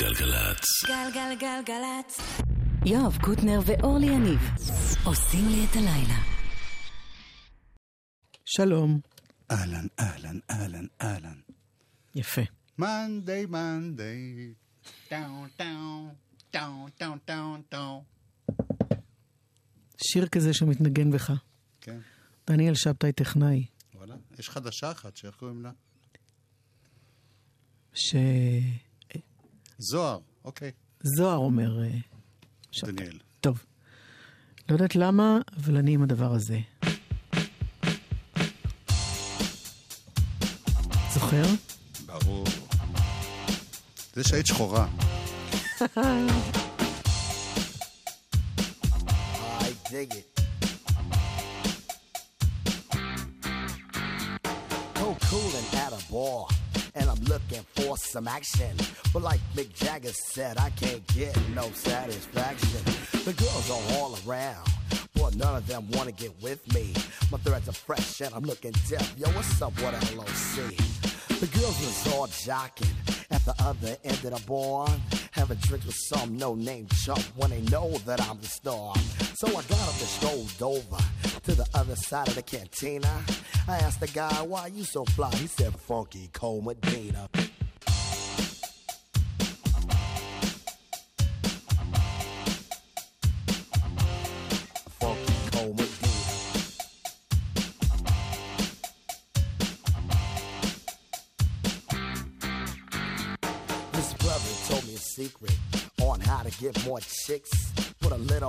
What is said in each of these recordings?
גלגלצ. גלגלגלגלצ. יואב קוטנר ואורלי יניב עושים לי את הלילה. שלום. אהלן, אהלן, אהלן, אהלן. יפה. מנדי, מנדי. טאו, טאו, טאו, טאו, טאו, טאו. שיר כזה שמתנגן בך. כן, דניאל שבתאי טכנאי, וואלה. יש חדשה אחת, שאיך קוראים לה? שזוהר זוהר, אוקיי. אומר... אה, שבתאי. דניאל. טוב. לא יודעת למה, אבל אני עם הדבר הזה. זוכר? ברור. זה שהיית שחורה. I dig it. Go coolin' at a and I'm looking for some action. But like Mick Jagger said, I can't get no satisfaction. The girls are all around. But none of them wanna get with me. My threads are fresh and I'm looking deaf. Yo, what's up with LOC? The girls was all jocking at the other end of the bar. Having drinks with some no-name chump when they know that I'm the star. So I got up and strolled over to the other side of the cantina. I asked the guy, why you so fly? He said, Funky cold Medina. Funky. This brother told me a secret on how to get more chicks.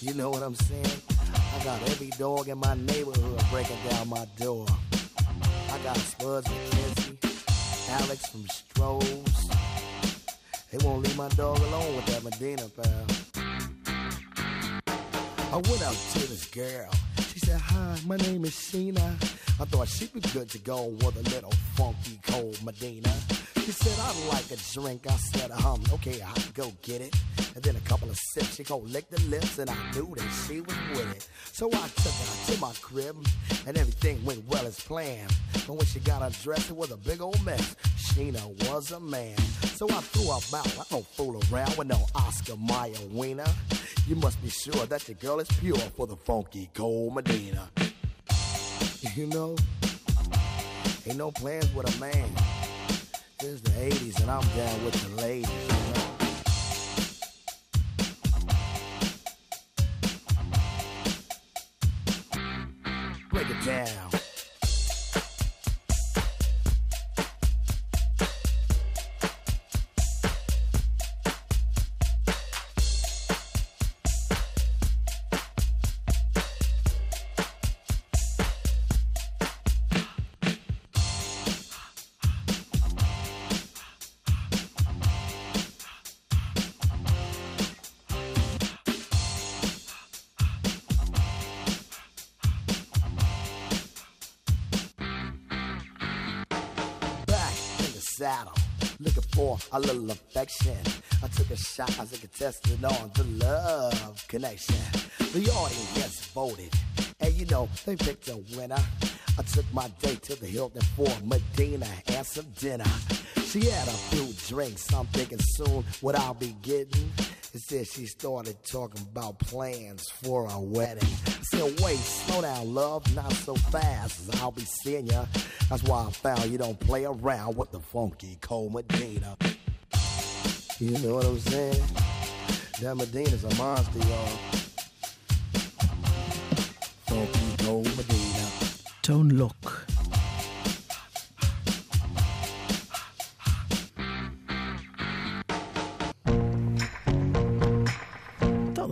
You know what I'm saying? I got every dog in my neighborhood breaking down my door. I got Spuds MacKenzie, Alex from Strohs. They won't leave my dog alone with that Medina, pal. I went up to this girl. She said, Hi, my name is Sheena. I thought she'd be good to go with a little funky cold Medina. She said, I'd like a drink. I said, um, okay, I'll go get it. And then a couple of sips, she gon' lick the lips, and I knew that she was with it. So I took her to my crib, and everything went well as planned. But when she got undressed, it was a big old mess. Sheena was a man. So I threw her out. I don't fool around with no Oscar Mayer wiener. You must be sure that your girl is pure for the funky cold Medina. You know, ain't no plans with a man. This is the 80s and I'm down with the ladies, you know. Down. Saddle, looking for a little affection. I took a shot as a contestant on the love connection. The audience voted, and you know they picked a winner. I took my date to the Hilton for Medina and some dinner. She had a few drinks, I'm thinking soon what I'll be getting. Said she started talking about plans for a wedding. I said, wait, slow down, love, not so fast, i I'll be seeing ya. That's why I found you don't play around with the funky cold Medina. You know what I'm saying? That Medina's a monster, y'all. Funky cold Medina. Tone Loc.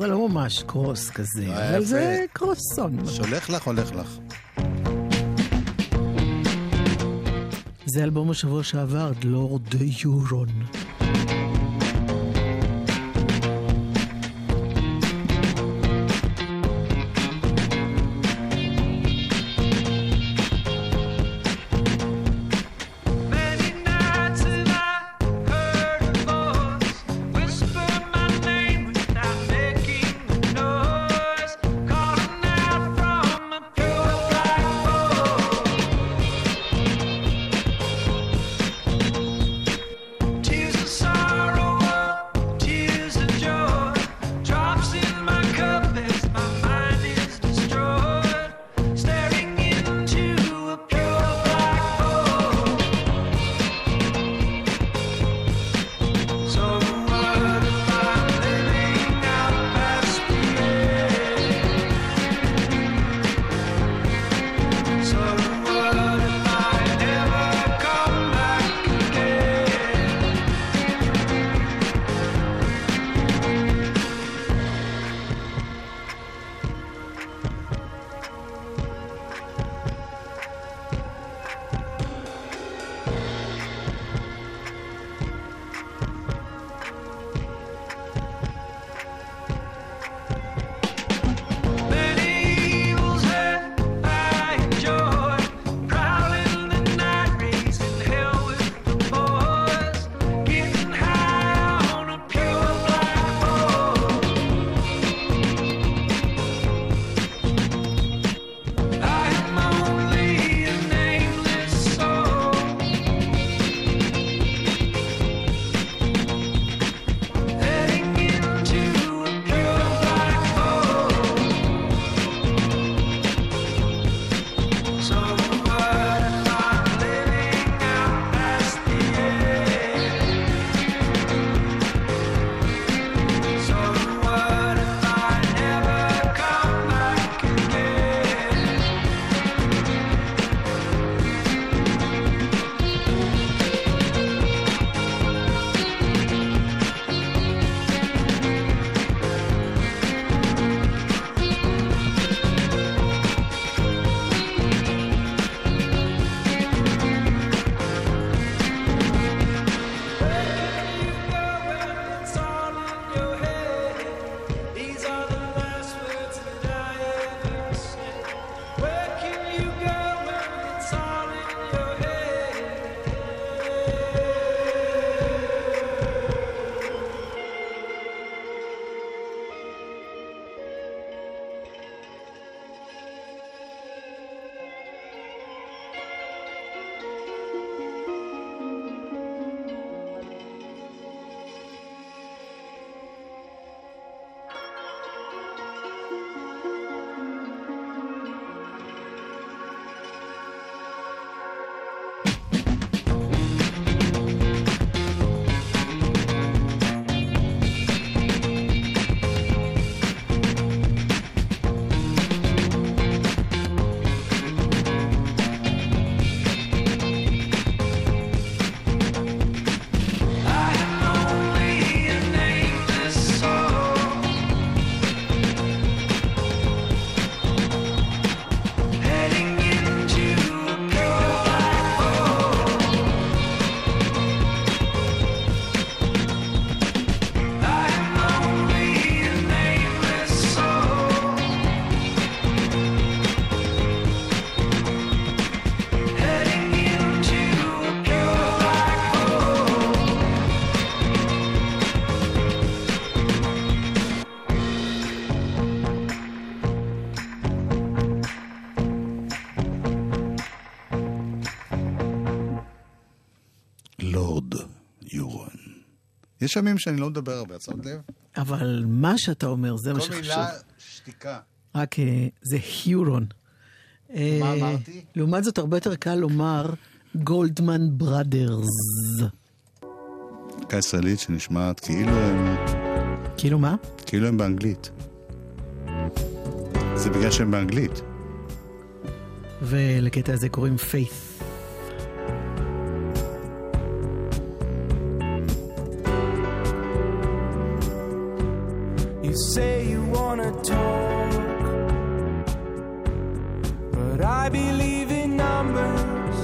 זה לא ממש קרוס כזה, אה, אבל יפה. זה קרוסון. שולח לך, הולך לך. זה אלבום השבוע שעבר, דלור דה יורון. יש ימים שאני לא מדבר הרבה, את שמת לב? אבל מה שאתה אומר, זה מה כל שחשוב. מילה שתיקה. רק אה, זה היורון. אה, מה אמרתי? לעומת זאת, הרבה יותר קל לומר גולדמן בראדרס. להקה ישראלית שנשמעת כאילו הם, כאילו מה? כאילו הם באנגלית. זה בגלל שהם באנגלית. ולקטע הזה קוראים פיית'. Say you wanna talk, but I believe in numbers.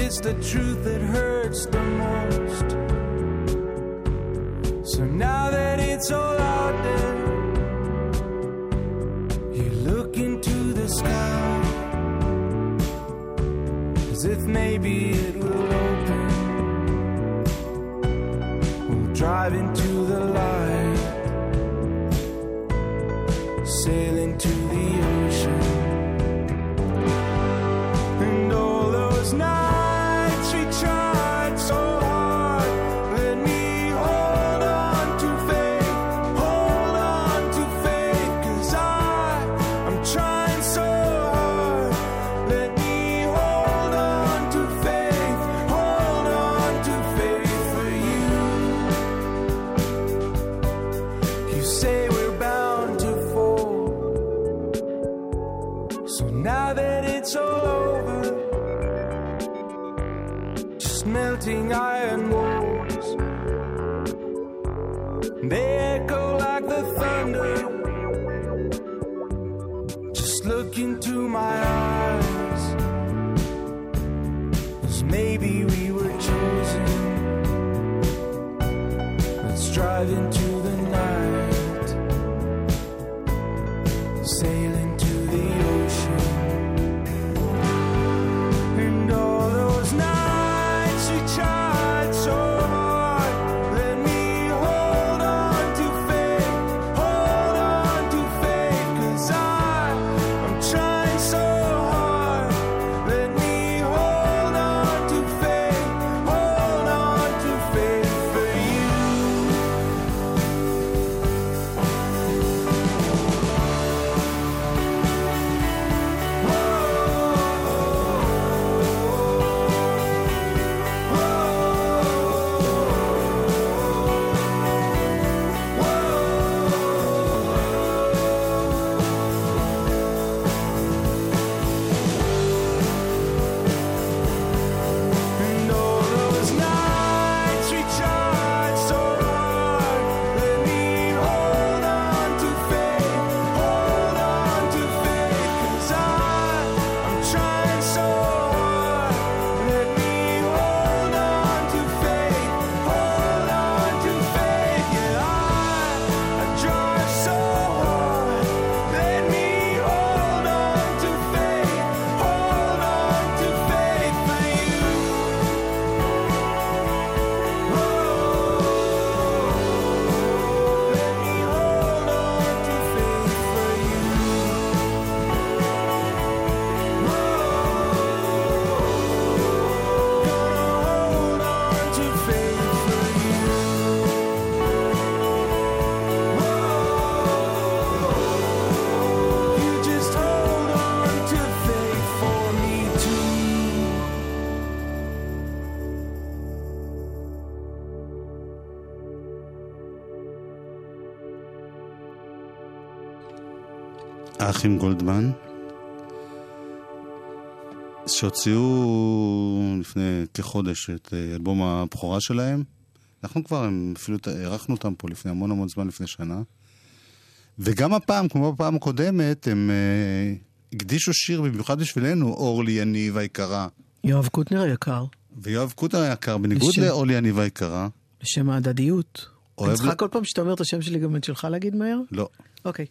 It's the truth that hurts the most. So now that it's all האחים גולדמן, שהוציאו לפני כחודש את אה, אלבום הבכורה שלהם. אנחנו כבר, הם אפילו אירחנו אותם פה לפני המון המון זמן, לפני שנה. וגם הפעם, כמו בפעם הקודמת, הם אה, הקדישו שיר במיוחד בשבילנו, אורלי יניב היקרה. יואב קוטנר היקר, ויואב קוטר היקר, בניגוד בשם- לאורלי יניב היקרה, בשם ההדדיות. אני צריכה ל- כל פעם שאתה אומר את השם שלי גם את שלך להגיד מהר? לא, אוקיי.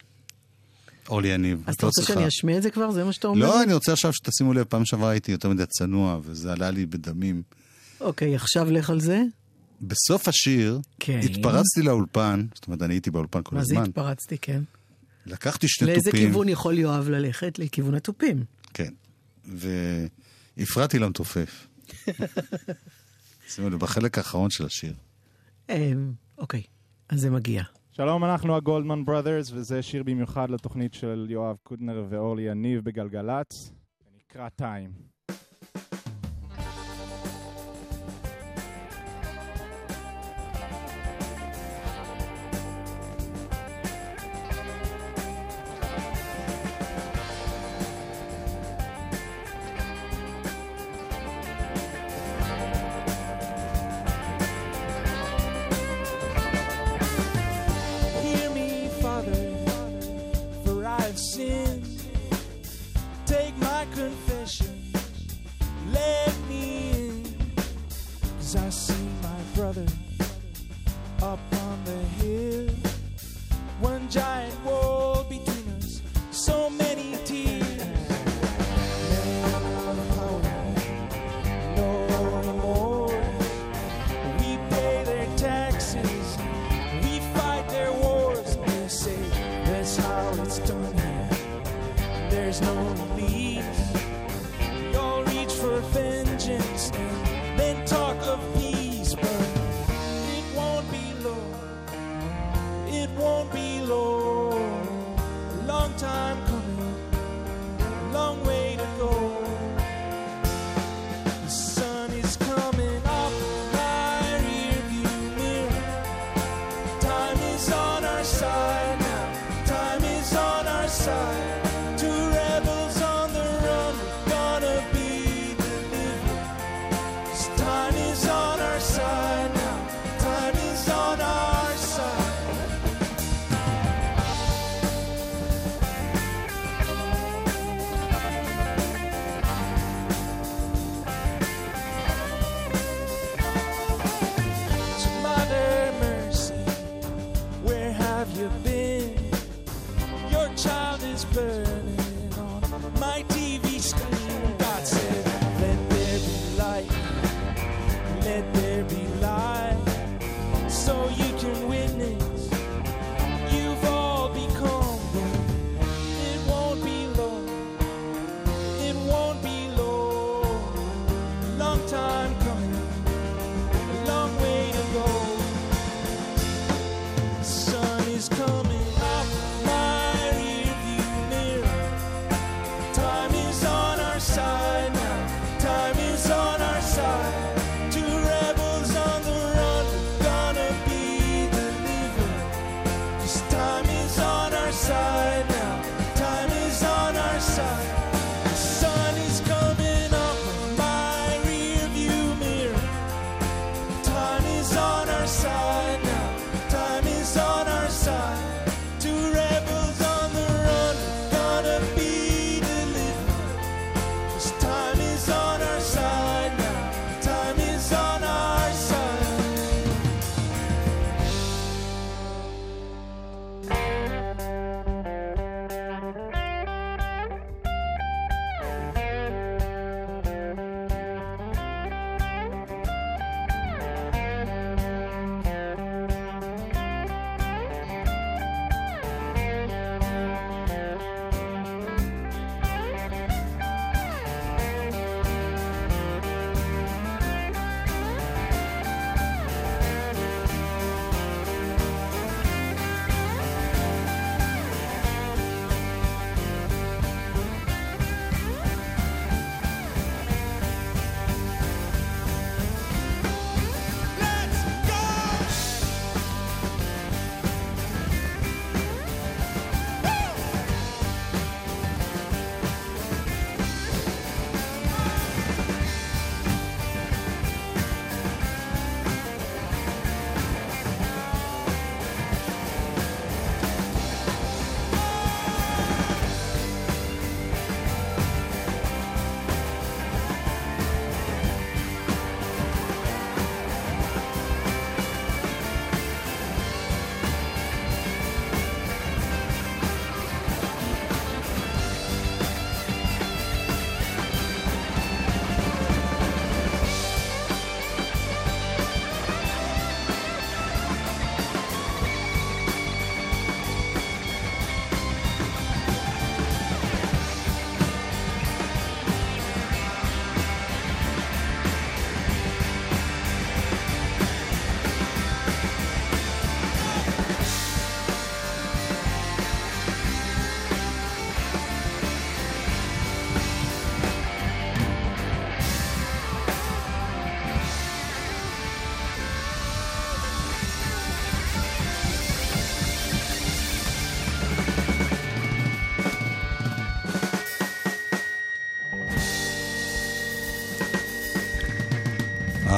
אורלי יניב. אז אתה לא רוצה שאני אשמיע את זה כבר? זה מה שאתה אומר? לא, אני רוצה עכשיו שתשימו לב, פעם שעברה הייתי יותר מדי צנוע, וזה עלה לי בדמים. אוקיי, עכשיו לך על זה. בסוף השיר, כן. התפרצתי לאולפן, זאת אומרת, אני הייתי באולפן כל מה הזמן. מה זה התפרצתי, כן? לקחתי שני לאיזה תופים. לאיזה כיוון יכול יואב ללכת? לכיוון התופים. כן. והפרעתי למתופף. שימו לב, בחלק האחרון של השיר. אמ, אוקיי, אז זה מגיע. שלום, אנחנו הגולדמן ברודרס, וזה שיר במיוחד לתוכנית של יואב קודנר ואורלי יניב בגלגלצ, שנקרא טיים.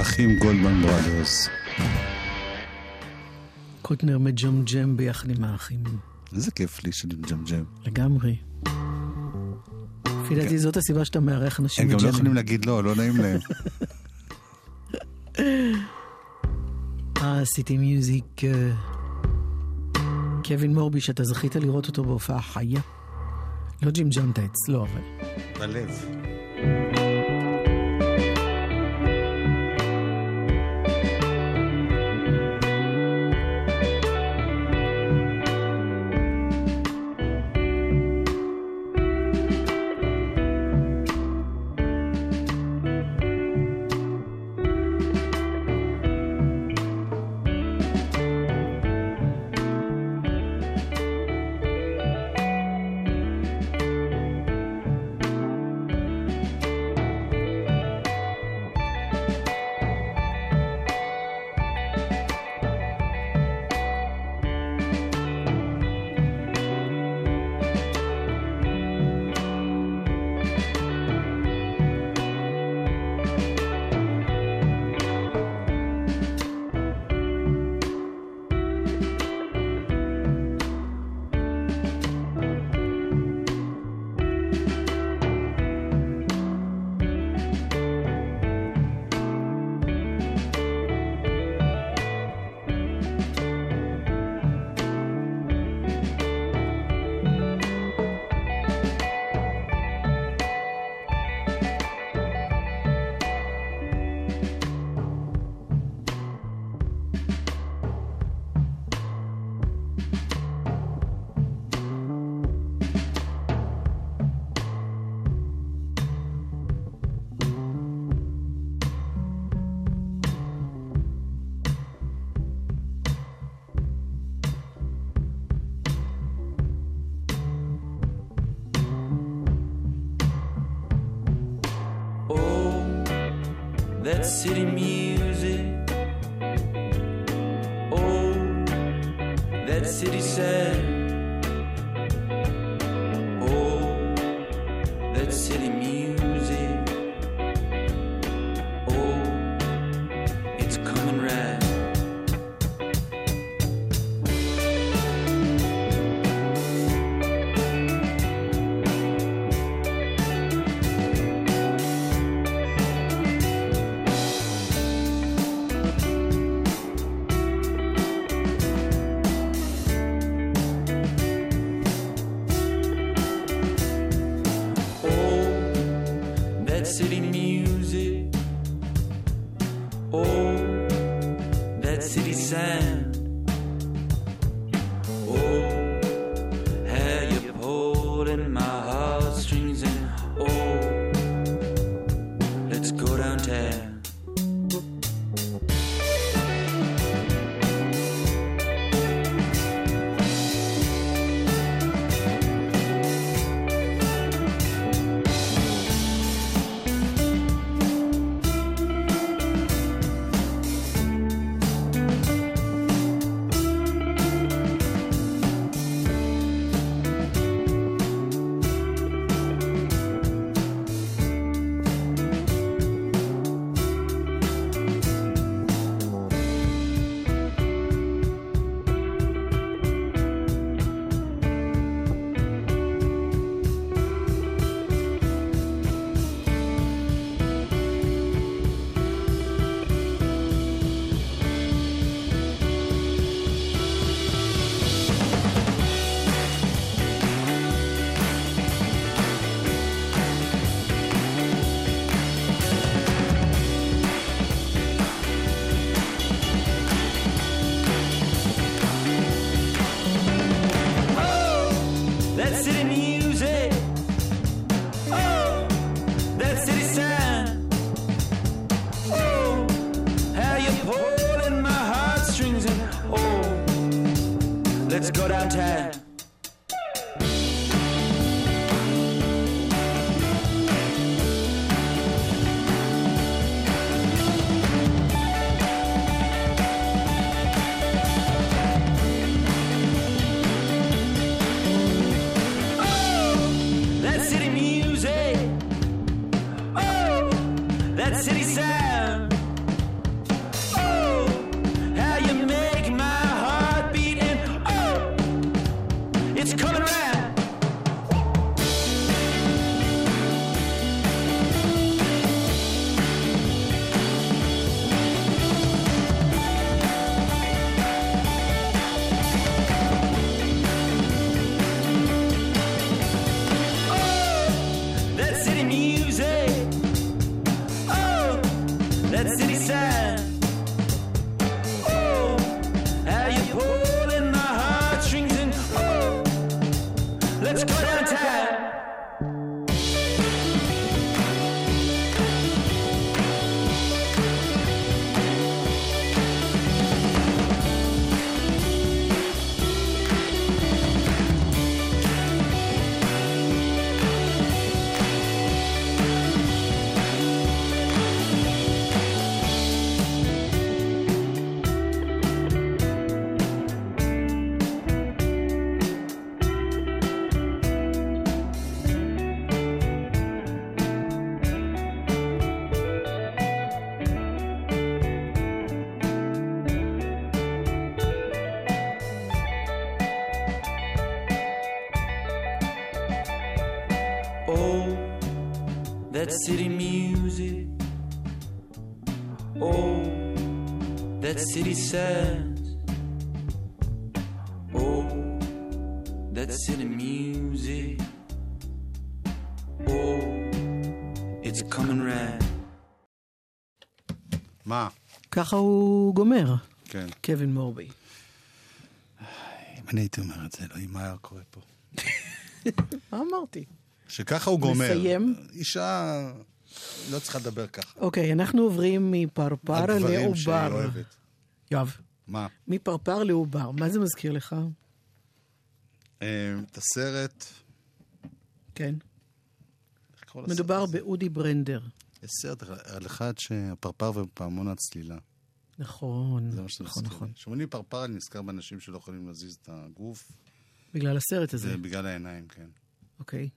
האחים גולדמן בראדרס. קוטנר מג'מג'ם ביחד עם האחים. איזה כיף לי שאני מג'מג'ם. לגמרי. לפי דעתי זאת הסיבה שאתה מארח אנשים הם גם לא. יכולים להגיד לא, לא נעים להם. אה, עשיתי מיוזיק. אה, קווין מורבי, שאתה זכית לראות אותו בהופעה חיה. לא ג'ימג'מת אצלו, אבל... בלב. City music. City music. Oh, that city sounds. Oh, that city music. Oh, it's coming right. מה? ככה הוא גומר, כן. קווין מורבי. אם אני הייתי אומר את זה, אלוהים, מה היה קורה פה? מה אמרתי? שככה הוא גומר. מסיים? אישה לא צריכה לדבר ככה. אוקיי, אנחנו עוברים מפרפר על דברים שהיא לעובר. אוהבת. יואב, מה? מפרפר לעובר, מה זה מזכיר לך? אה, את הסרט... כן. מדובר? באודי ברנדר. יש סרט על אחד שהפרפר ופעמון הצלילה. נכון, זה מה שאתה נכון. נכון. כשאומרים לי פרפר, אני נזכר באנשים שלא יכולים להזיז את הגוף. בגלל הסרט הזה. זה בגלל העיניים, כן. אוקיי.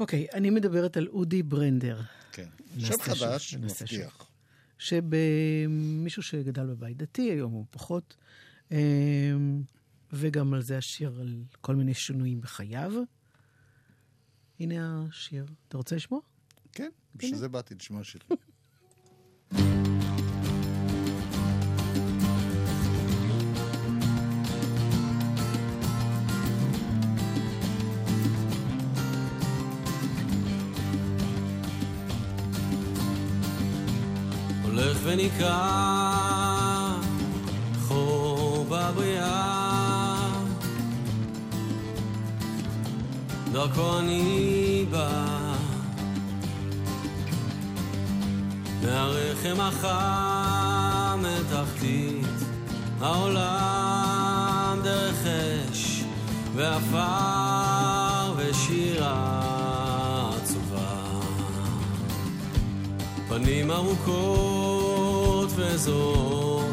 אוקיי, אני מדברת על אודי ברנדר. כן. שם חדש, מבטיח. שבמישהו שגדל בבית דתי, היום הוא פחות, אמ, וגם על זה השיר על כל מיני שינויים בחייו. הנה השיר. אתה רוצה לשמוע? כן, בשביל זה באתי לשמוע שיר. ונקרע חור בבריאה דרכו אני בא. מהרחם החם אל תחתית העולם דרך אש ועפר ושירה עצובה. פנים ארוכות וזרות,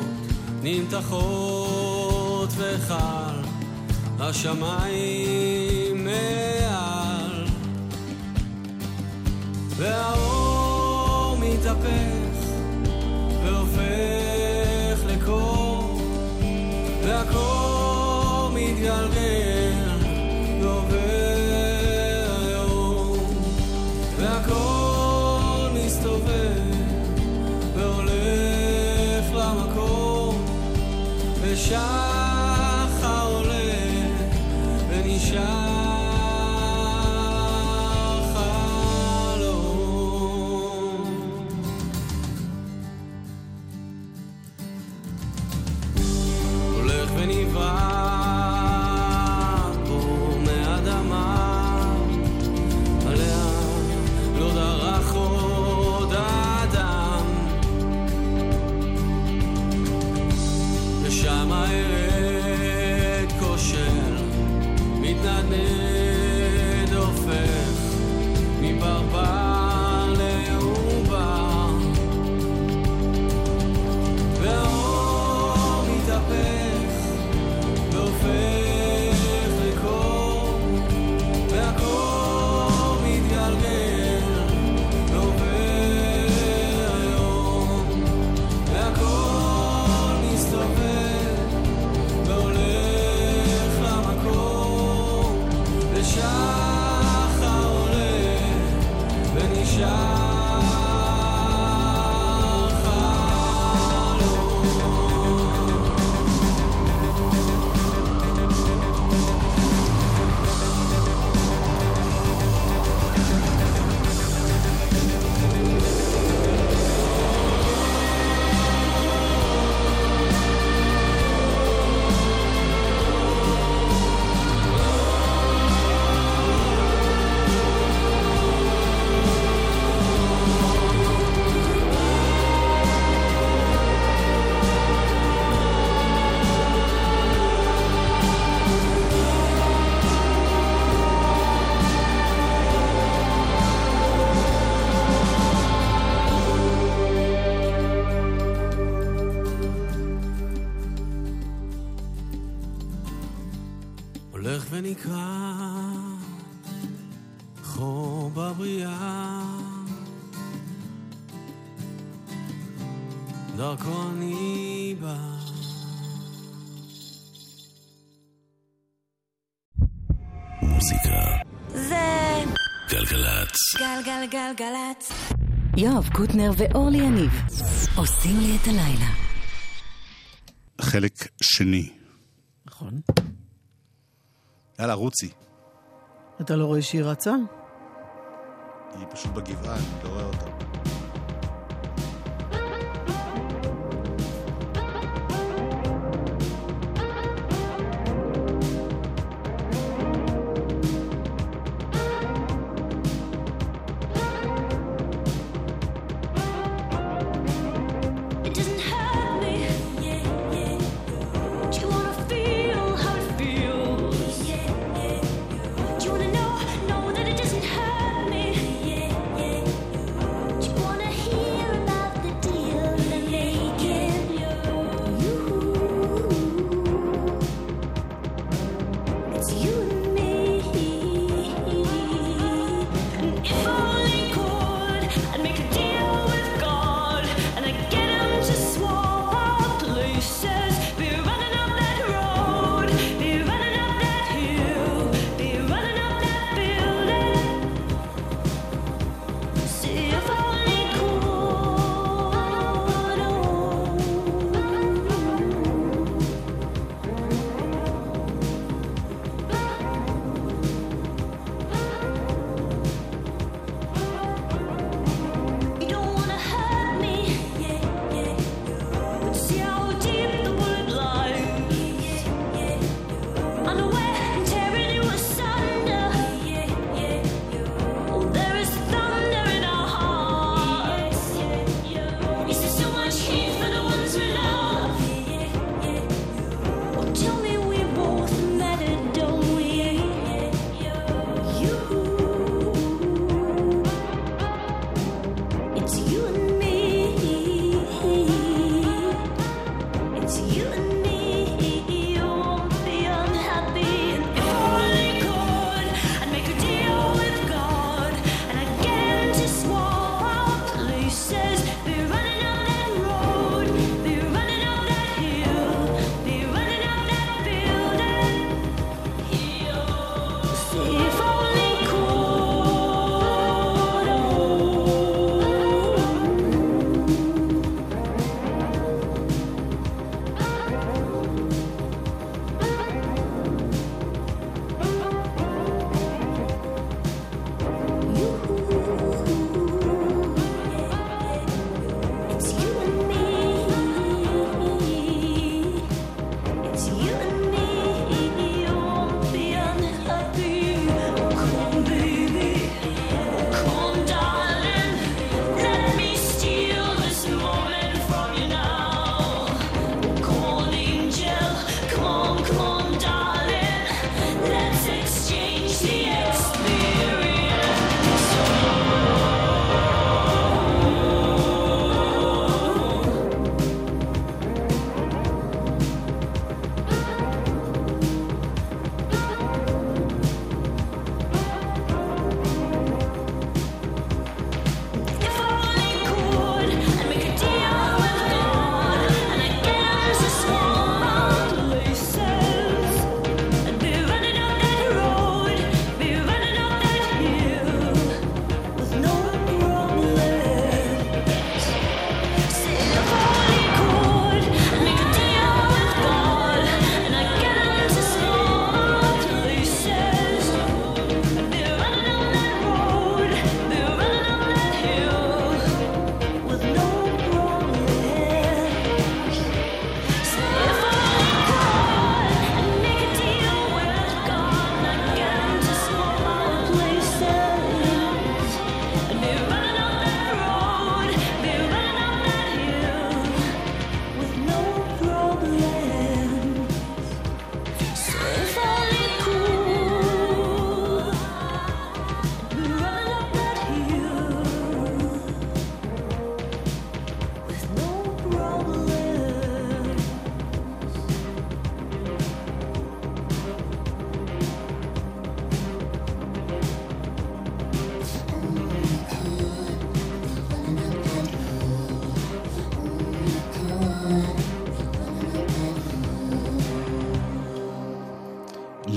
נמתחות וחל, השמיים מעל. והאור מתהפך והופך לקור, והקור shine. הנד הופך מברבר על גלגלצ. יואב קוטנר ואורלי יניב עושים לי את הלילה. חלק שני. נכון. יאללה, רוצי. אתה לא רואה שהיא רצה? היא פשוט בגבעה, אני לא רואה אותה. you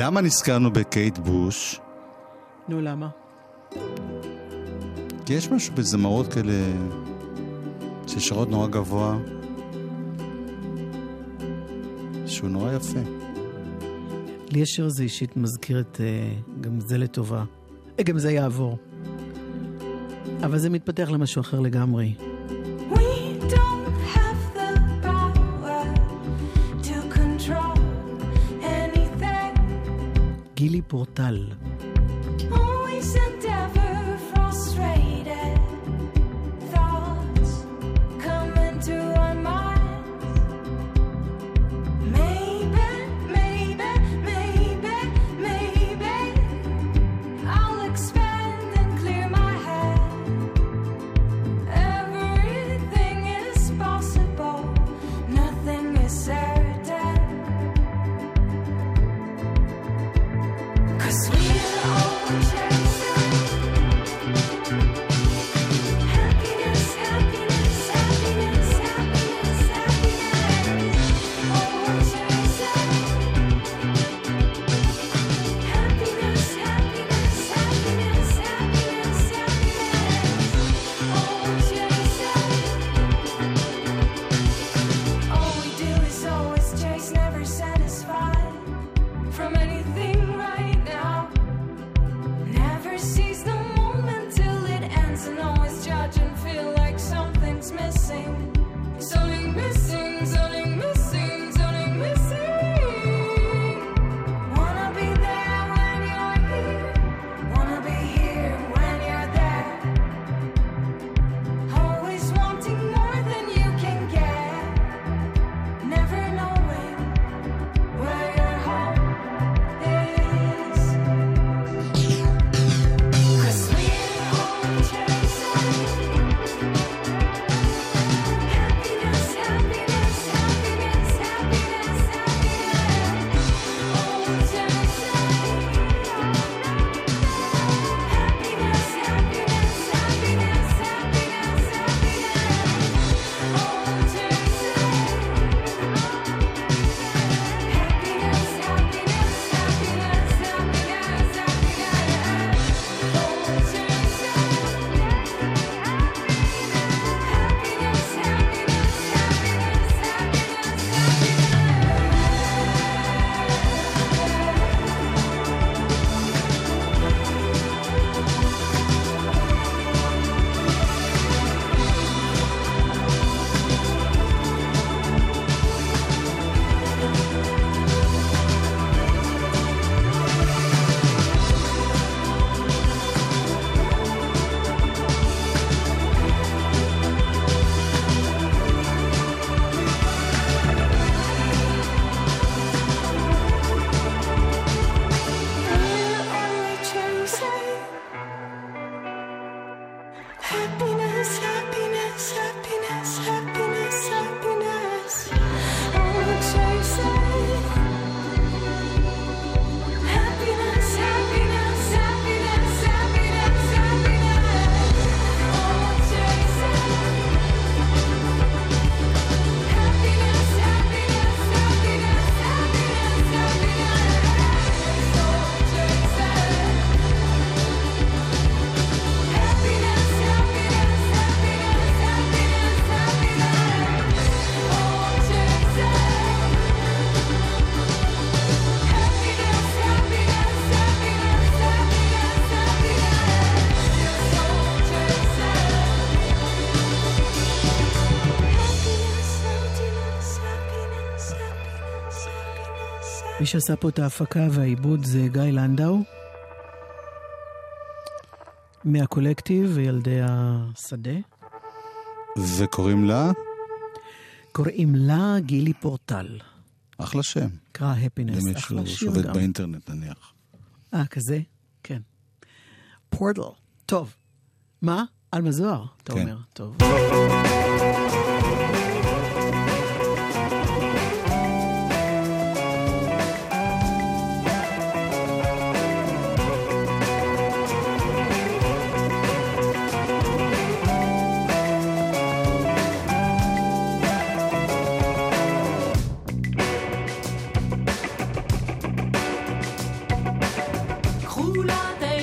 למה נזכרנו בקייט בוש? נו, למה? כי יש משהו בזמרות כאלה ששרות נורא גבוה, שהוא נורא יפה. לי השיר הזה אישית מזכיר את אה, גם זה לטובה. אה, גם זה יעבור. אבל זה מתפתח למשהו אחר לגמרי. mortal. מי שעשה פה את ההפקה והעיבוד זה גיא לנדאו, מהקולקטיב וילדי השדה. וקוראים לה? קוראים לה גילי פורטל. אחלה שם. קרא הפינס, אחלה שם גם. למי שהוא שעובד באינטרנט נניח. אה, כזה? כן. פורטל. טוב. מה? על מזוהר, אתה כן. אומר. טוב. chocolate.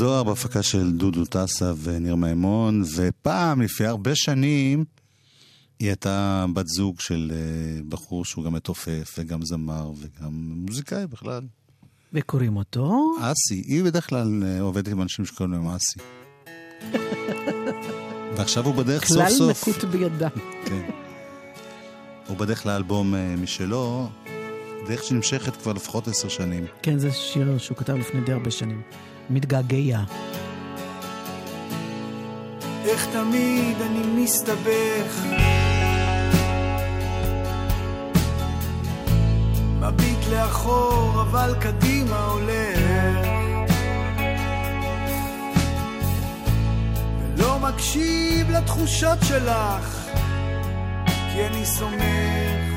זוהר בהפקה של דודו טסה וניר מימון, ופעם, לפני הרבה שנים, היא הייתה בת זוג של אה, בחור שהוא גם מתופף וגם זמר וגם מוזיקאי בכלל. וקוראים אותו? אסי, היא בדרך כלל אה, עובדת עם אנשים שקוראים להם אסי. ועכשיו הוא בדרך סוף כלל סוף. נקוט בידה. כן. הוא בדרך לאלבום אה, משלו, דרך שנמשכת כבר לפחות עשר שנים. כן, זה שיר שהוא כתב לפני די הרבה שנים. מתגעגע. איך תמיד אני מסתבך. מביט לאחור אבל קדימה הולך. ולא מקשיב לתחושות שלך כי אני סומך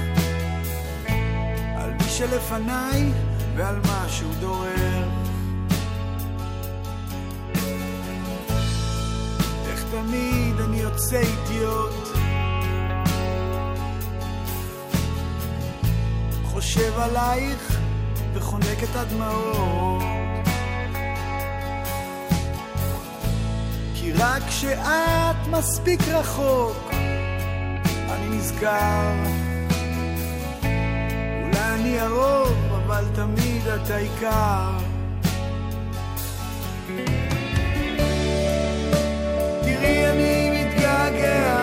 על מי שלפניי ועל מה שהוא דורך תמיד אני יוצא אידיוט. חושב עלייך וחונק את הדמעות. כי רק כשאת מספיק רחוק אני נזכר. אולי אני הרוב אבל תמיד את העיקר תראי אני מתגעגע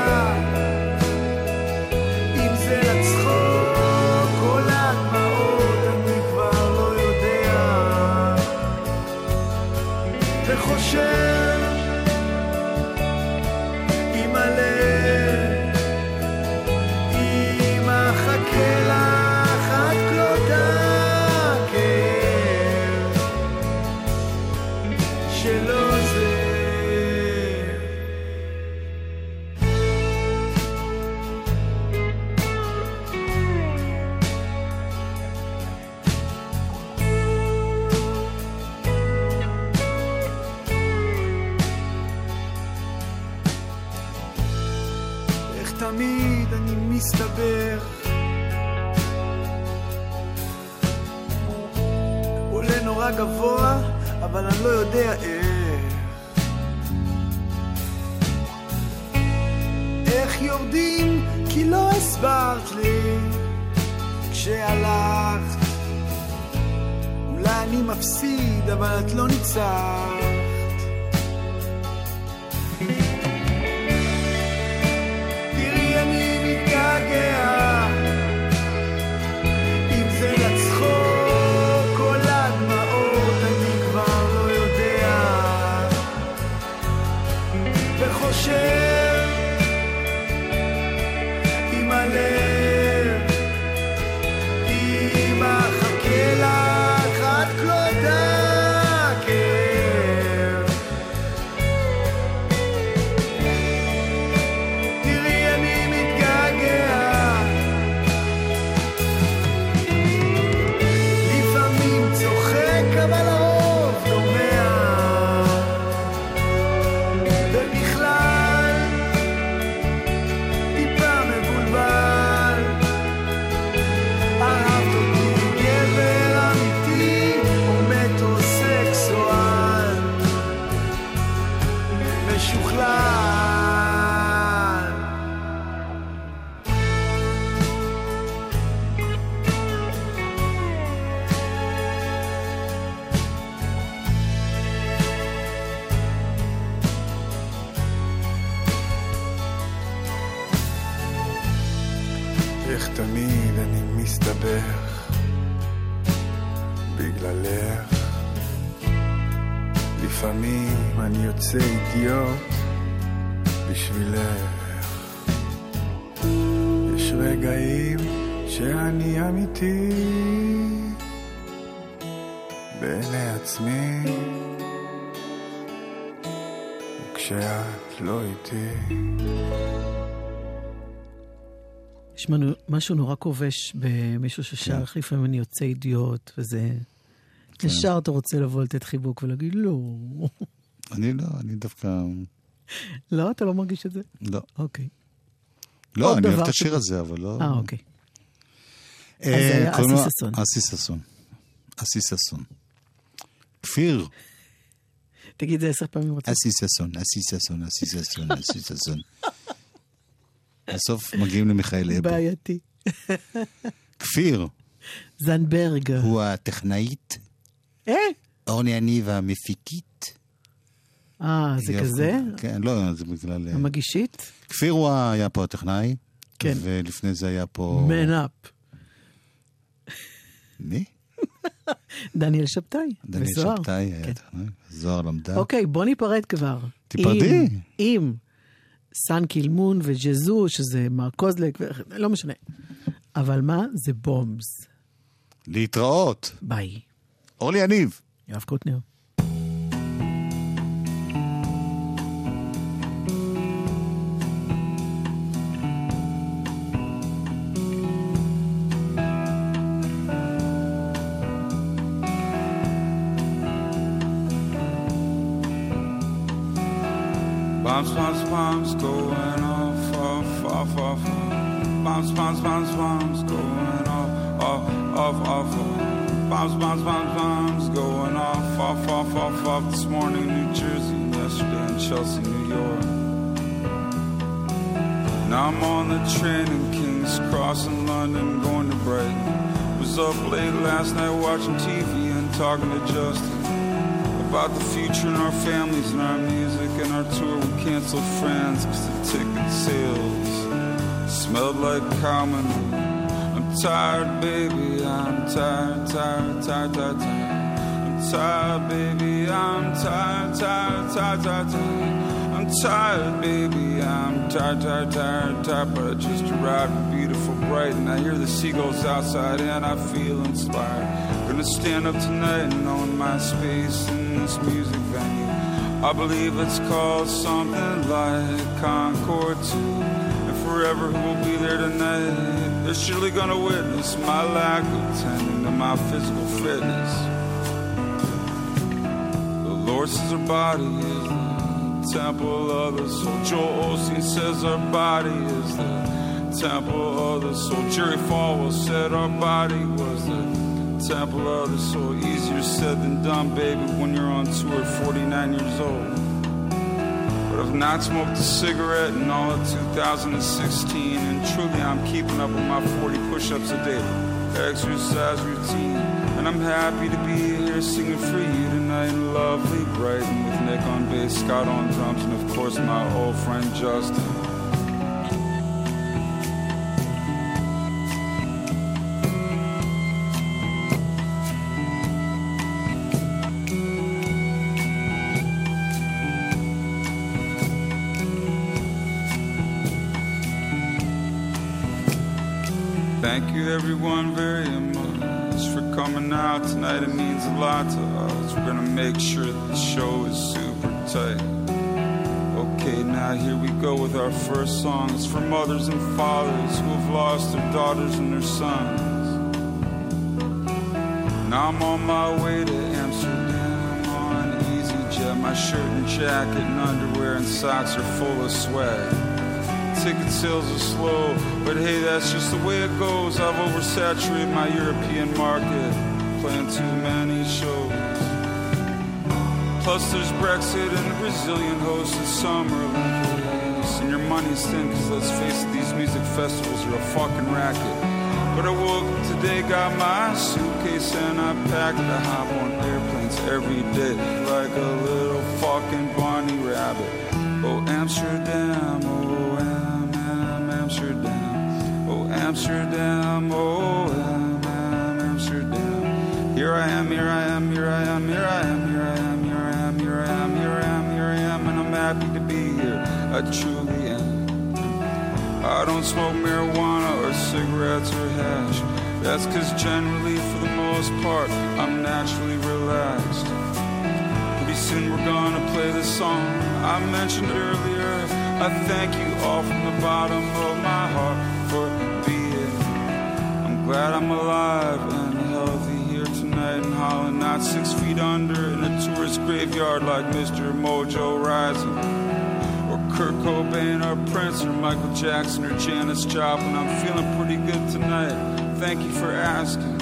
הסברת לי כשהלכת. אולי אני מפסיד אבל את לא ניצחת משהו נורא כובש במישהו ששר, כן. לפעמים אני יוצא אידיוט, וזה... ישר אתה רוצה לבוא לתת חיבוק ולהגיד, לא. אני לא, אני דווקא... לא, אתה לא מרגיש את זה? לא. אוקיי. לא, אני אוהב את השיר. הזה, אבל לא... אה, אוקיי. אה, אז זה היה אסי ששון. אסי ששון. אסי ששון. כפיר. תגיד את זה עשר פעמים רצוף. אסי ששון, אסי ששון, אסי ששון, אסי ששון. בסוף מגיעים למיכאל אבו. בעייתי. כפיר זנדברג. הוא הטכנאית, אה? אורני יניב המפיקית. אה, זה. כזה? כן, לא, זה בגלל... אה, המגישית? כפיר הוא היה פה הטכנאי. כן. ולפני זה היה פה... מן אפ. מי? דניאל שבתאי. דניאל. שבתאי היה כן. טכנאי. זוהר למדה. אוקיי, בוא ניפרד כבר. תיפרדי. עם- עם סן קילמון וג'זו, שזה מר קוזלק, ו- לא משנה. אבל מה? זה בומס. להתראות. ביי. אורלי יניב. יואב קוטנר. Bombs, bombs, bombs, bombs going off, off, off, off. Bombs, bombs, bombs, bombs going off, off, off, off, off. This morning New Jersey, yesterday in Chelsea, New York. Now I'm on the train in King's Cross in London, going to Brighton. Was up late last night watching TV and talking to Justin about the future and our families and our music and our tour. We canceled France because the ticket sales smelled like common. I'm tired, baby. I'm tired, tired, tired, tired, tired. I'm tired, baby. I'm tired, tired, tired, tired, tired. I'm tired, baby. I'm tired, tired, tired, tired. But I just arrived beautiful Brighton. I hear the seagulls outside and I feel inspired. Gonna stand up tonight and own my space in this music venue. I believe it's called something like Concorde 2. Forever who will be there tonight? They're surely gonna witness my lack of tending to my physical fitness. The Lord says our body is the temple of the soul. Joel Osteen says our body is the temple of the soul. Jerry Falwell said our body was the temple of the soul. Easier said than done, baby, when you're on tour, at 49 years old. I've not smoked a cigarette in all of 2016, and truly I'm keeping up with my 40 push ups a day exercise routine. And I'm happy to be here singing for you tonight in lovely Brighton with Nick on bass, Scott on drums, and of course my old friend Justin. Everyone, very much for coming out tonight. It means a lot to us. We're gonna make sure that the show is super tight. Okay, now here we go with our first song. It's for mothers and fathers who have lost their daughters and their sons. Now I'm on my way to Amsterdam on EasyJet. My shirt and jacket and underwear and socks are full of sweat ticket sales are slow, but hey, that's just the way it goes. I've oversaturated my European market, playing too many shows. Plus, there's Brexit and the Brazilian hosted Summer Olympics. And your money's thin, cause let's face it, these music festivals are a fucking racket. But I woke up today, got my suitcase, and I packed to hop on airplanes every day like a little fucking bunny rabbit. Oh, Amsterdam, oh, Amsterdam. Oh, Am- Am- Amsterdam. Here I am, here I am, here I am, here I am, here I am, here I am, here I am, here I am, here I am, and I'm happy to be here. I truly am. I don't smoke marijuana or cigarettes or hash. That's cause generally, for the most part, I'm naturally relaxed. Pretty soon we're gonna play the song I mentioned earlier. I thank you all from the bottom of my heart. I'm glad I'm alive and healthy here tonight in Holland, not six feet under in a tourist graveyard like Mr. Mojo Rising. Or Kurt Cobain or Prince or Michael Jackson or Janis Joplin. I'm feeling pretty good tonight. Thank you for asking.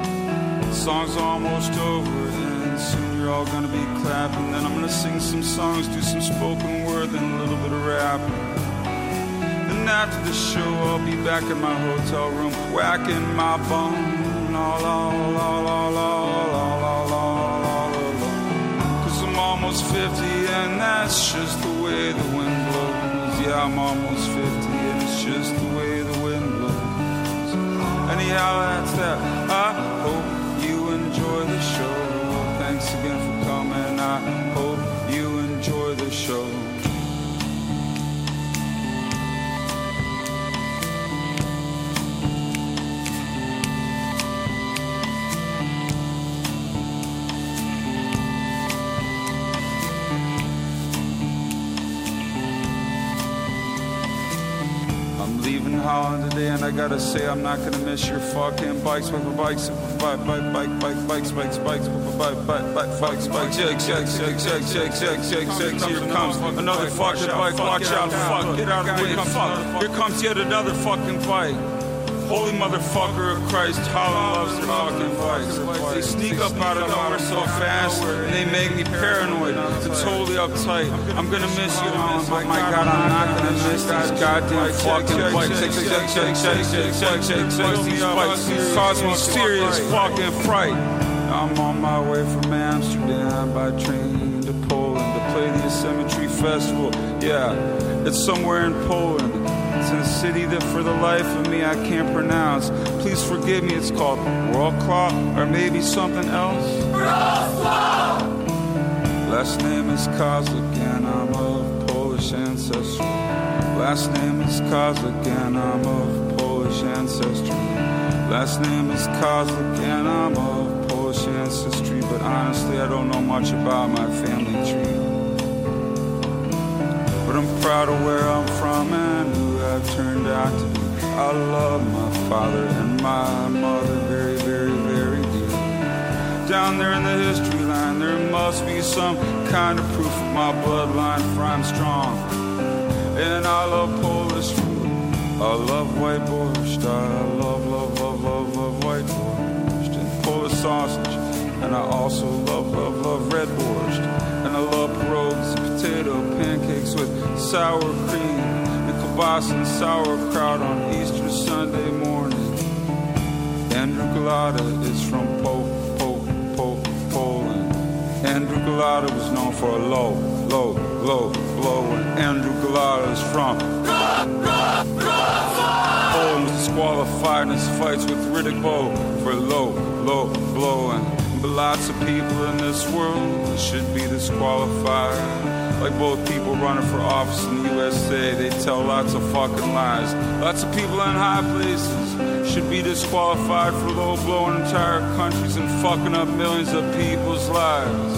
The song's almost over, and soon you're all gonna be clapping. Then I'm gonna sing some songs, do some spoken word, then a little bit of rap. After the show, I'll be back in my hotel room, whacking my bum. La la la la la la la la la la. Cause I'm almost 50, and that's just the way the wind blows. Yeah, I'm almost 50, and it's just the way the wind blows. Anyhow, that's that. I I'm leaving Holland today, and I gotta say I'm not gonna miss your fucking bikes, bikes, bikes, bike, bike, bike, bike, bikes, bikes, bikes, bike, bike, bike, bikes, bikes. Check, check, check, check, check, check, check, check. Here comes another fucking bike. Watch out, fuck, get out of the way, fuck. Here comes yet another fucking bike. Holy motherfucker of Christ, Holland loves fucking bikes. They sneak up out of nowhere so fast, and they make me paranoid. They're totally uptight. I'm gonna miss you, Holland, but my God, I'm not gonna miss these goddamn fucking bikes. Check, check, check, check, check, check, check, check. These bikes cause me serious fucking fright. I'm on my way from Amsterdam by train to Poland to play the Cemetery Festival. Yeah, it's somewhere in Poland. It's in a city that for the life of me I can't pronounce. Please forgive me, it's called Wrocław or maybe something else. Last name is Kozelek and I'm of Polish ancestry. Last name is Kozelek and I'm of Polish ancestry. Last name is Kozelek and I'm of Polish ancestry, but honestly I don't know much about my family tree. But I'm proud of where I'm from and I've turned out to be. I love my father and my mother very, very, very dearly. Down there in the history line, there must be some kind of proof of my bloodline, for I'm strong. And I love Polish food. I love white borscht. I love, love, love, love, love white borscht and Polish sausage. And I also love, love, love red borscht. And I love pierogies potato pancakes with sour cream kielbasa and sauerkraut on Easter Sunday morning. Andrew Golota is from po, po, po, Poland. Andrew Golota was known for a low, low, low blow. And Andrew Golota is from Poland was disqualified in his fights with Riddick Bowe for low, low blowing. But lots of people in this world should be disqualified. Like both people running for office in the USA, they tell lots of fucking lies. Lots of people in high places should be disqualified for low blowing entire countries and fucking up millions of people's lives.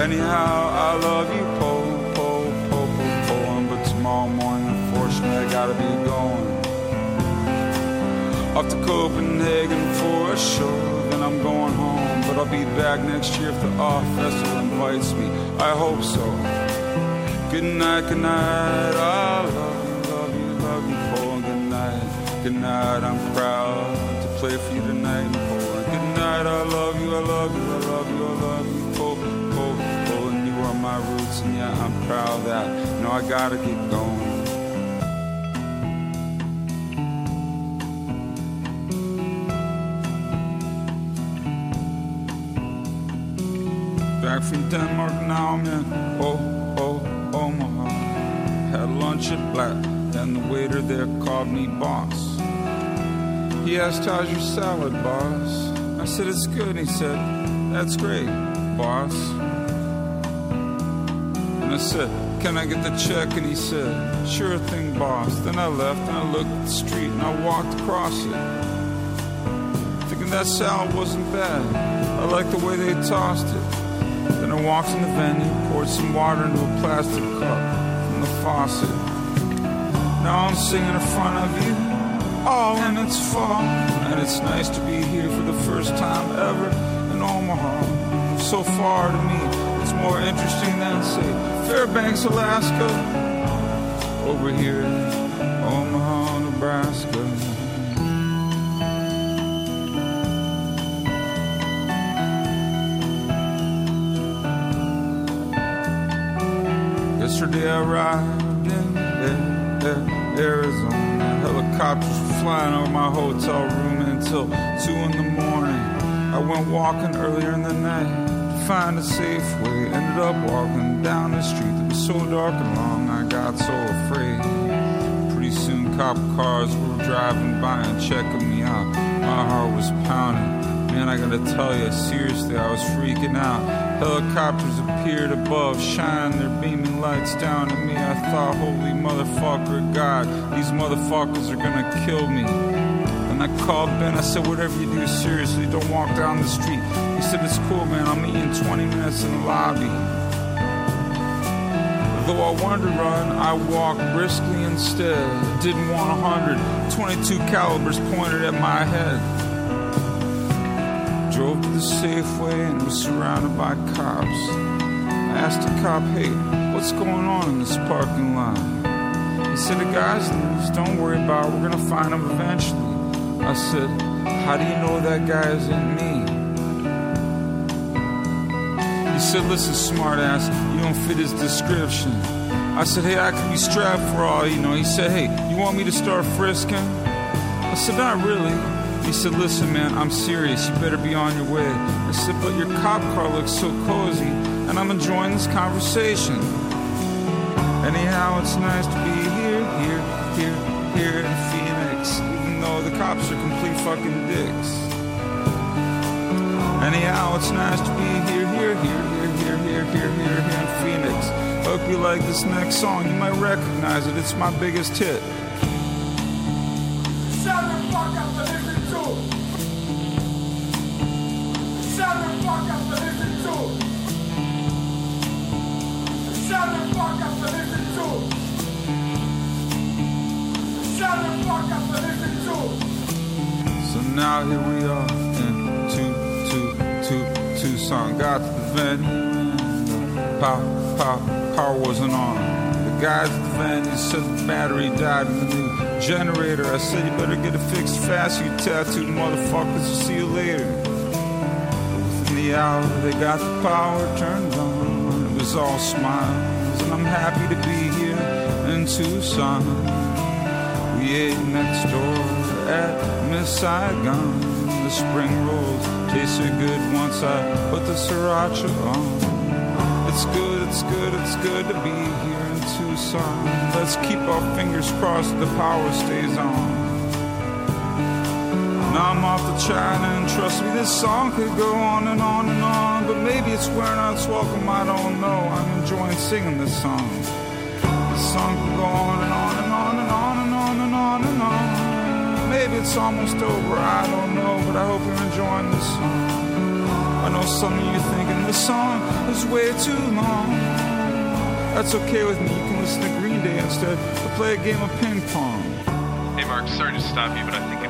Anyhow, I love you, Poe, Poe, Poe, Poe, Poland, but tomorrow morning, unfortunately, I gotta be going. Off to Copenhagen for a show, But I'll be back next year if the Off Festival invites me. I hope so. Good night, good night. I love you, love you, love you, Poland. Good night, good night. I'm proud to play for you tonight Poland. Good night, I love you, I love you, I love you, I love you, Poland, Poland, Poland. You are my roots, and yeah, I'm proud that. No, I gotta keep going. From Denmark now, I'm in oh, oh, oh Omaha. Had lunch at Black and the waiter there called me boss. He asked, How's your salad, boss? I said, It's good. He said, That's great, boss. And I said, Can I get the check? And he said, Sure thing, boss. Then I left and I looked at the street and I walked across it. Thinking that salad wasn't bad. I liked the way they tossed it. I walked in the venue, poured some water into a plastic cup from the faucet. Now I'm singing in front of you. Oh, and it's fall, and it's nice to be here for the first time ever in Omaha. So far to me, it's more interesting than, say, Fairbanks, Alaska, over here in Omaha, Nebraska. Yesterday I arrived in Arizona. Helicopters were flying over my hotel room until two in the morning. I went walking earlier in the night to find a safe way. Ended up walking down the street that was so dark and long. I got so afraid. Pretty soon, cop cars were driving by and checking me out. My heart was pounding. Man, I gotta tell you, seriously, I was freaking out. Helicopters appeared above, shining their beaming lights down at me. I thought, holy motherfucker, God, these motherfuckers are gonna kill me. And I called Ben, I said, whatever you do, seriously, don't walk down the street. He said, it's cool, man, I'll meet you in 20 minutes in the lobby. Though I wanted to run, I walked briskly instead. Didn't want a hundred. 22 calibers pointed at my head. Drove to the Safeway and was surrounded by cops. I asked a cop, hey, what's going on in this parking lot? He said, the guy's loose, don't worry about it, we're gonna find him eventually. I said, how do you know that guy isn't me? He said, listen, smartass, you don't fit his description. I said, hey, I could be strapped for all you know. He said, hey, you want me to start frisking? I said, not really. He said, listen, man, I'm serious. You better be on your way. I said, but your cop car looks so cozy, and I'm enjoying this conversation. Anyhow, it's nice to be here, here, here, here in Phoenix, even though the cops are complete fucking dicks. Anyhow, it's nice to be here, here, here, here, here, here, here, here, here in Phoenix. Hope you like this next song. You might recognize it. It's my biggest hit. Shut the fuck up So now here we are in two, two, two, Tucson. Got to the venue power, power, power wasn't on. The guys at the venue said the battery died in the new generator. I said you better get it fixed fast, you tattooed motherfuckers. I'll see you later. The they got the power turned on. It was all smiles, and I'm happy to be here in Tucson. We ate next door at Miss Saigon. The spring rolls tasted good once I put the sriracha on. It's good, it's good, it's good to be here in Tucson. Let's keep our fingers crossed the power stays on. Now I'm off to China, and trust me, this song could go on and on and on. But maybe it's out its welcome, I don't know. I'm enjoying singing this song. This song could go on and on and on and on and on and on and on. Maybe it's almost over, I don't know, but I hope you're enjoying this song. I know some of you thinking this song is way too long. That's okay with me, you can listen to Green Day instead or play a game of ping pong. Hey, Mark, sorry to stop you, but I think